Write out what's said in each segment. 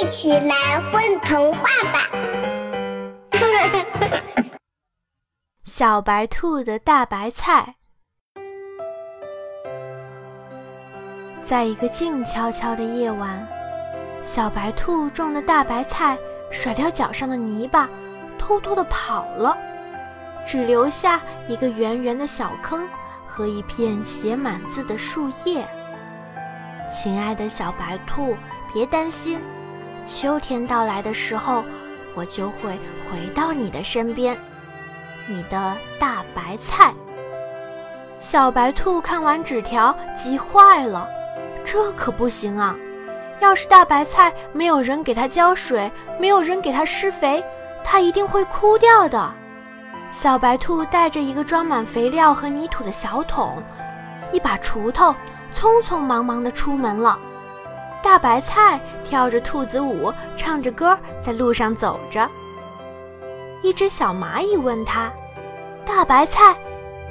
一起来混童话吧！小白兔的大白菜，在一个静悄悄的夜晚，小白兔种的大白菜甩掉脚上的泥巴，偷偷的跑了，只留下一个圆圆的小坑和一片写满字的树叶。亲爱的小白兔，别担心，秋天到来的时候，我就会回到你的身边。你的大白菜，小白兔看完纸条，急坏了。这可不行啊！要是大白菜没有人给它浇水，没有人给它施肥，它一定会枯掉的。小白兔带着一个装满肥料和泥土的小桶，一把锄头，匆匆忙忙地出门了。大白菜跳着兔子舞，唱着歌，在路上走着。一只小蚂蚁问他：“大白菜，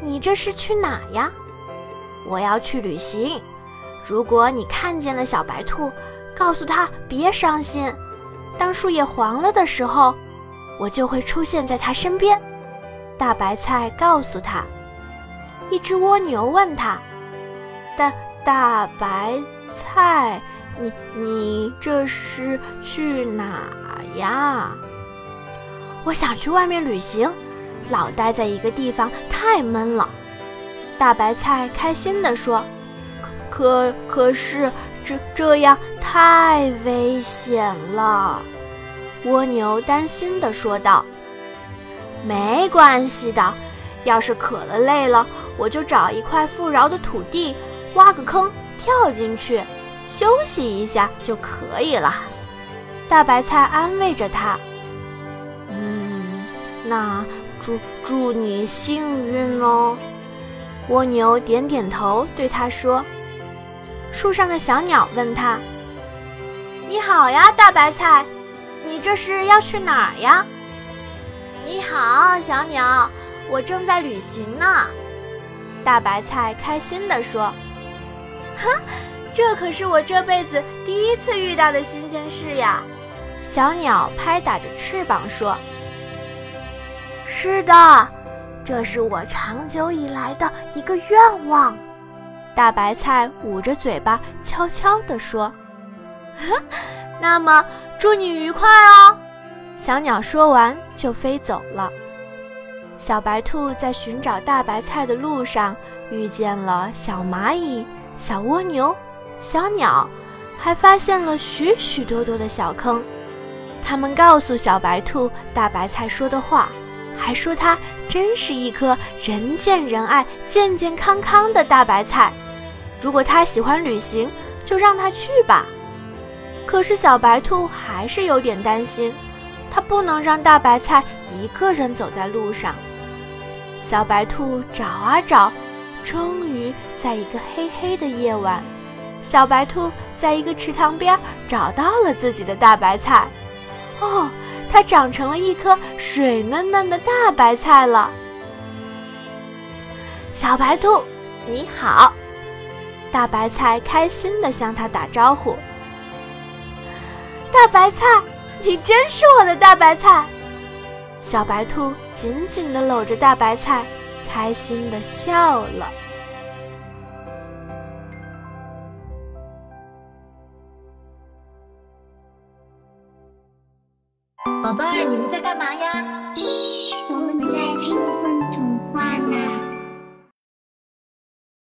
你这是去哪呀？”“我要去旅行。如果你看见了小白兔，告诉他别伤心。当树叶黄了的时候，我就会出现在他身边。”大白菜告诉他。一只蜗牛问他：“大大白菜，你你这是去哪呀？”我想去外面旅行，老待在一个地方太闷了。大白菜开心地说：“可可可是这这样太危险了。”蜗牛担心地说道：“没关系的，要是渴了累了，我就找一块富饶的土地，挖个坑跳进去，休息一下就可以了。”大白菜安慰着他。那祝祝你幸运哦！蜗牛点点头，对他说：“树上的小鸟问他：‘你好呀，大白菜，你这是要去哪儿呀？’你好，小鸟，我正在旅行呢。”大白菜开心地说：“哼，这可是我这辈子第一次遇到的新鲜事呀！”小鸟拍打着翅膀说。是的，这是我长久以来的一个愿望。大白菜捂着嘴巴，悄悄地说：“那么，祝你愉快哦。”小鸟说完就飞走了。小白兔在寻找大白菜的路上，遇见了小蚂蚁、小蜗牛、小鸟，还发现了许许多多的小坑。他们告诉小白兔大白菜说的话。还说它真是一颗人见人爱、健健康康的大白菜。如果他喜欢旅行，就让他去吧。可是小白兔还是有点担心，它不能让大白菜一个人走在路上。小白兔找啊找，终于在一个黑黑的夜晚，小白兔在一个池塘边找到了自己的大白菜。哦。它长成了一颗水嫩嫩的大白菜了。小白兔，你好！大白菜开心地向它打招呼。大白菜，你真是我的大白菜！小白兔紧紧地搂着大白菜，开心的笑了。宝贝儿，你们在干嘛呀？嘘，我们在听风。